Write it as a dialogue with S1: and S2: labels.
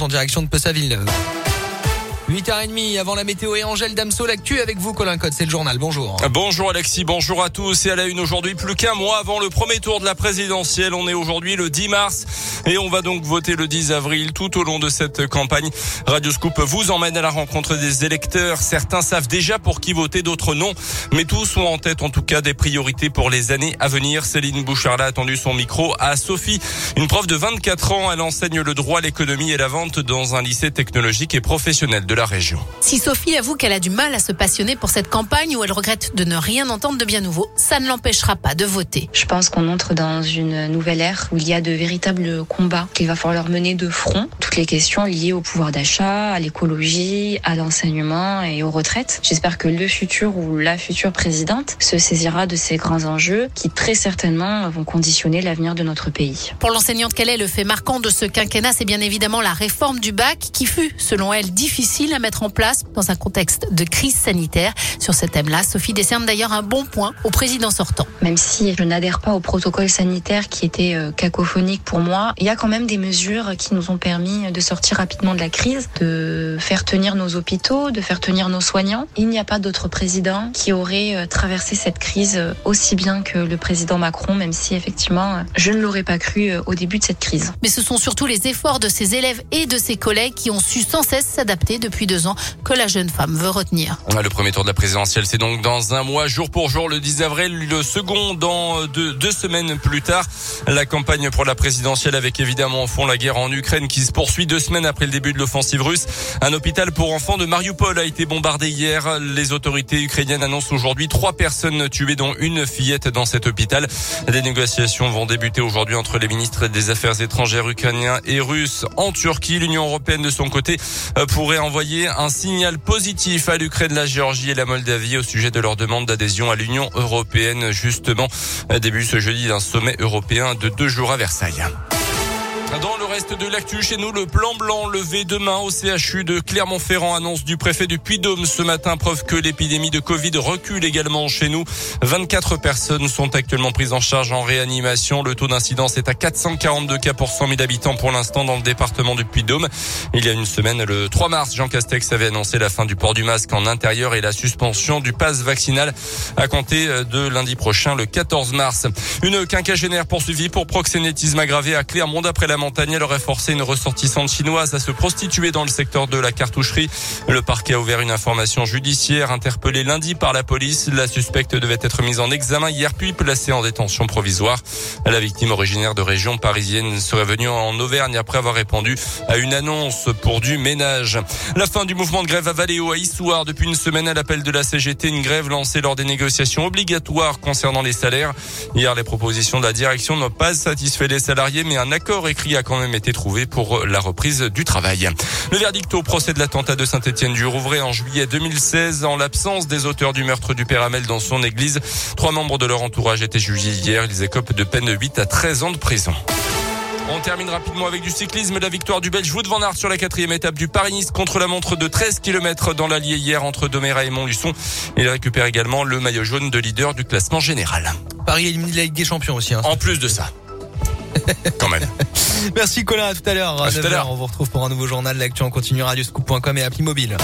S1: en direction de Pessa-Villeneuve. 8h30 avant la météo et Angèle Damso, l'actu avec vous Colin Code, c'est le journal, bonjour.
S2: Bonjour Alexis, bonjour à tous. Et à la une aujourd'hui, plus qu'un mois avant le premier tour de la présidentielle, on est aujourd'hui le 10 mars et on va donc voter le 10 avril tout au long de cette campagne. Radio Scoop vous emmène à la rencontre des électeurs, certains savent déjà pour qui voter, d'autres non, mais tous ont en tête en tout cas des priorités pour les années à venir. Céline Bouchard a tendu son micro à Sophie, une prof de 24 ans, elle enseigne le droit, l'économie et la vente dans un lycée technologique et professionnel de la région.
S3: Si Sophie avoue qu'elle a du mal à se passionner pour cette campagne ou elle regrette de ne rien entendre de bien nouveau, ça ne l'empêchera pas de voter.
S4: Je pense qu'on entre dans une nouvelle ère où il y a de véritables combats qu'il va falloir mener de front. Toutes les questions liées au pouvoir d'achat, à l'écologie, à l'enseignement et aux retraites. J'espère que le futur ou la future présidente se saisira de ces grands enjeux qui très certainement vont conditionner l'avenir de notre pays.
S3: Pour l'enseignante qu'elle est, le fait marquant de ce quinquennat, c'est bien évidemment la réforme du bac qui fut, selon elle, difficile à mettre en place dans un contexte de crise sanitaire. Sur ce thème-là, Sophie décerne d'ailleurs un bon point au président sortant.
S4: Même si je n'adhère pas au protocole sanitaire qui était euh, cacophonique pour moi, il y a quand même des mesures qui nous ont permis de sortir rapidement de la crise, de faire tenir nos hôpitaux, de faire tenir nos soignants. Il n'y a pas d'autre président qui aurait euh, traversé cette crise euh, aussi bien que le président Macron, même si effectivement je ne l'aurais pas cru au début de cette crise.
S3: Mais ce sont surtout les efforts de ses élèves et de ses collègues qui ont su sans cesse s'adapter depuis deux ans que la jeune femme veut retenir.
S2: Le premier tour de la présidentielle, c'est donc dans un mois, jour pour jour, le 10 avril, le second dans deux, deux semaines plus tard. La campagne pour la présidentielle avec évidemment en fond la guerre en Ukraine qui se poursuit deux semaines après le début de l'offensive russe. Un hôpital pour enfants de Mariupol a été bombardé hier. Les autorités ukrainiennes annoncent aujourd'hui trois personnes tuées dont une fillette dans cet hôpital. Des négociations vont débuter aujourd'hui entre les ministres des Affaires étrangères ukrainiens et russes en Turquie. L'Union européenne de son côté euh, pourrait envoyer un signal positif à l'Ukraine, la Géorgie et la Moldavie au sujet de leur demande d'adhésion à l'Union européenne. Justement, début ce jeudi d'un sommet européen de deux jours à Versailles. Dans le reste de l'actu chez nous, le plan blanc levé demain au CHU de Clermont-Ferrand annonce du préfet du Puy-Dôme ce matin, preuve que l'épidémie de Covid recule également chez nous. 24 personnes sont actuellement prises en charge en réanimation. Le taux d'incidence est à 442 cas pour 100 000 habitants pour l'instant dans le département du Puy-Dôme. Il y a une semaine, le 3 mars, Jean Castex avait annoncé la fin du port du masque en intérieur et la suspension du pass vaccinal à compter de lundi prochain, le 14 mars. Une quinquagénaire poursuivie pour proxénétisme aggravé à Clermont d'après la montagne. Elle aurait forcé une ressortissante chinoise à se prostituer dans le secteur de la cartoucherie. Le parquet a ouvert une information judiciaire interpellée lundi par la police. La suspecte devait être mise en examen hier puis placée en détention provisoire. La victime originaire de région parisienne serait venue en Auvergne après avoir répondu à une annonce pour du ménage. La fin du mouvement de grève à Valéo à Issoire depuis une semaine à l'appel de la CGT, une grève lancée lors des négociations obligatoires concernant les salaires. Hier, les propositions de la direction n'ont pas satisfait les salariés, mais un accord écrit a quand même été trouvé pour la reprise du travail. Le verdict au procès de l'attentat de Saint-Étienne du Rouvray en juillet 2016, en l'absence des auteurs du meurtre du père Hamel dans son église, trois membres de leur entourage étaient jugés hier. Ils écopent de peine de 8 à 13 ans de prison. On termine rapidement avec du cyclisme. La victoire du Belge Wout van Aert sur la quatrième étape du Paris-Nice contre la montre de 13 km dans l'Allier hier entre Doméra et Montluçon. Il récupère également le maillot jaune de leader du classement général.
S1: Paris élimine la Ligue des Champions aussi. Hein.
S2: En plus de ça. Quand même.
S1: Merci Colin, à tout à l'heure.
S2: À tout à l'heure.
S1: On vous retrouve pour un nouveau journal. L'actu en continu radioscoop.com et appli mobile.